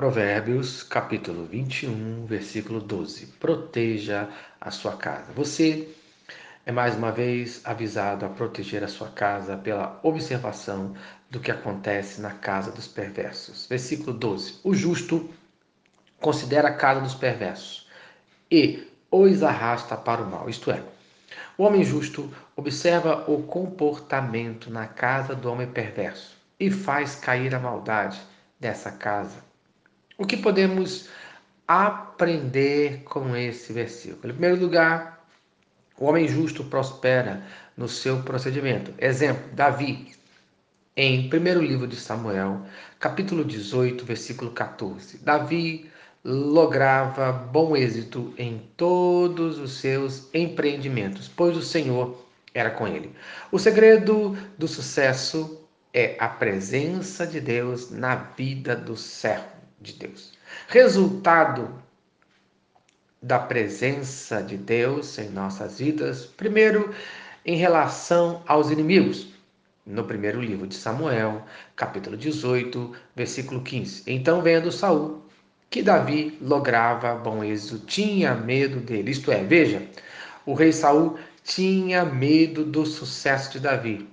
Provérbios, capítulo 21, versículo 12. Proteja a sua casa. Você é mais uma vez avisado a proteger a sua casa pela observação do que acontece na casa dos perversos. Versículo 12. O justo considera a casa dos perversos e os arrasta para o mal. Isto é, o homem justo observa o comportamento na casa do homem perverso e faz cair a maldade dessa casa o que podemos aprender com esse versículo? Em primeiro lugar, o homem justo prospera no seu procedimento. Exemplo, Davi, em primeiro livro de Samuel, capítulo 18, versículo 14. Davi lograva bom êxito em todos os seus empreendimentos, pois o Senhor era com ele. O segredo do sucesso é a presença de Deus na vida do servo de Deus. Resultado da presença de Deus em nossas vidas, primeiro, em relação aos inimigos. No primeiro livro de Samuel, capítulo 18, versículo 15. Então, vendo Saul que Davi lograva bom êxito, tinha medo dele. Isto é, veja, o rei Saul tinha medo do sucesso de Davi,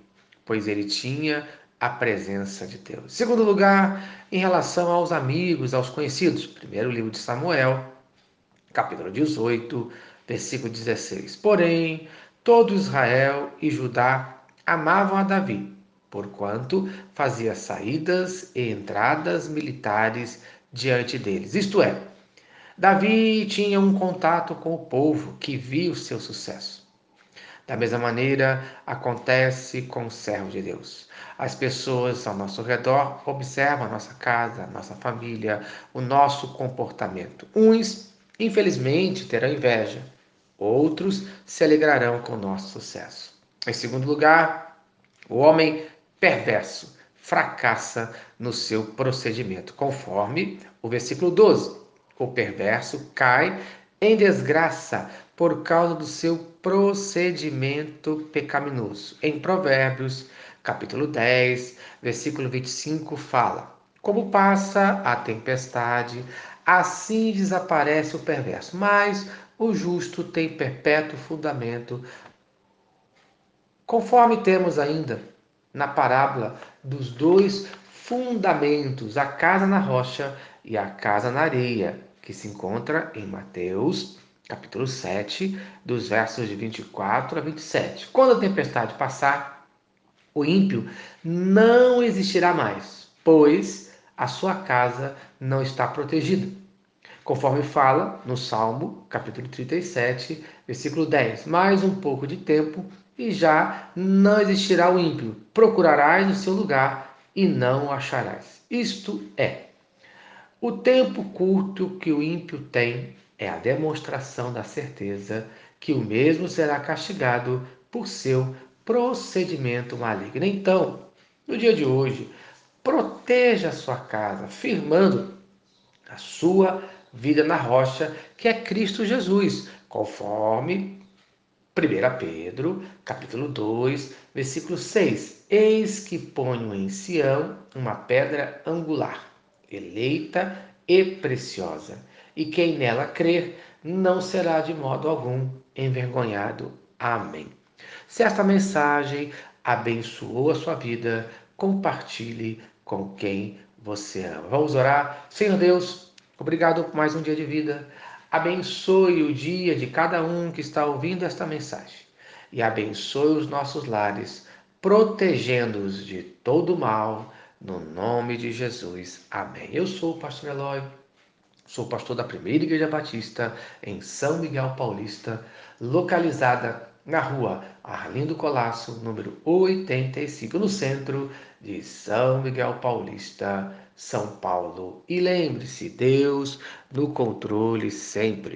pois ele tinha a presença de Deus. Segundo lugar, em relação aos amigos, aos conhecidos. Primeiro livro de Samuel, capítulo 18, versículo 16. Porém, todo Israel e Judá amavam a Davi, porquanto fazia saídas e entradas militares diante deles. Isto é, Davi tinha um contato com o povo que viu seu sucesso. Da mesma maneira, acontece com o servo de Deus. As pessoas ao nosso redor observam a nossa casa, a nossa família, o nosso comportamento. Uns, infelizmente, terão inveja, outros se alegrarão com o nosso sucesso. Em segundo lugar, o homem perverso fracassa no seu procedimento, conforme o versículo 12. O perverso cai em desgraça por causa do seu procedimento pecaminoso. Em Provérbios, capítulo 10, versículo 25, fala: Como passa a tempestade, assim desaparece o perverso, mas o justo tem perpétuo fundamento. Conforme temos ainda na parábola dos dois fundamentos, a casa na rocha e a casa na areia que se encontra em Mateus, capítulo 7, dos versos de 24 a 27. Quando a tempestade passar, o ímpio não existirá mais, pois a sua casa não está protegida. Conforme fala no Salmo, capítulo 37, versículo 10. Mais um pouco de tempo e já não existirá o ímpio. Procurarás o seu lugar e não o acharás. Isto é, o tempo curto que o ímpio tem é a demonstração da certeza que o mesmo será castigado por seu procedimento maligno. Então, no dia de hoje, proteja a sua casa, firmando a sua vida na rocha, que é Cristo Jesus, conforme 1 Pedro, capítulo 2, versículo 6. Eis que ponho em Sião uma pedra angular eleita e preciosa, e quem nela crer não será de modo algum envergonhado. Amém. Se esta mensagem abençoou a sua vida, compartilhe com quem você ama. Vamos orar? Senhor Deus, obrigado por mais um dia de vida. Abençoe o dia de cada um que está ouvindo esta mensagem e abençoe os nossos lares, protegendo-os de todo mal no nome de Jesus. Amém. Eu sou o pastor Eloy, sou pastor da Primeira Igreja Batista em São Miguel Paulista, localizada na rua Arlindo Colasso, número 85, no centro de São Miguel Paulista, São Paulo. E lembre-se, Deus no controle sempre.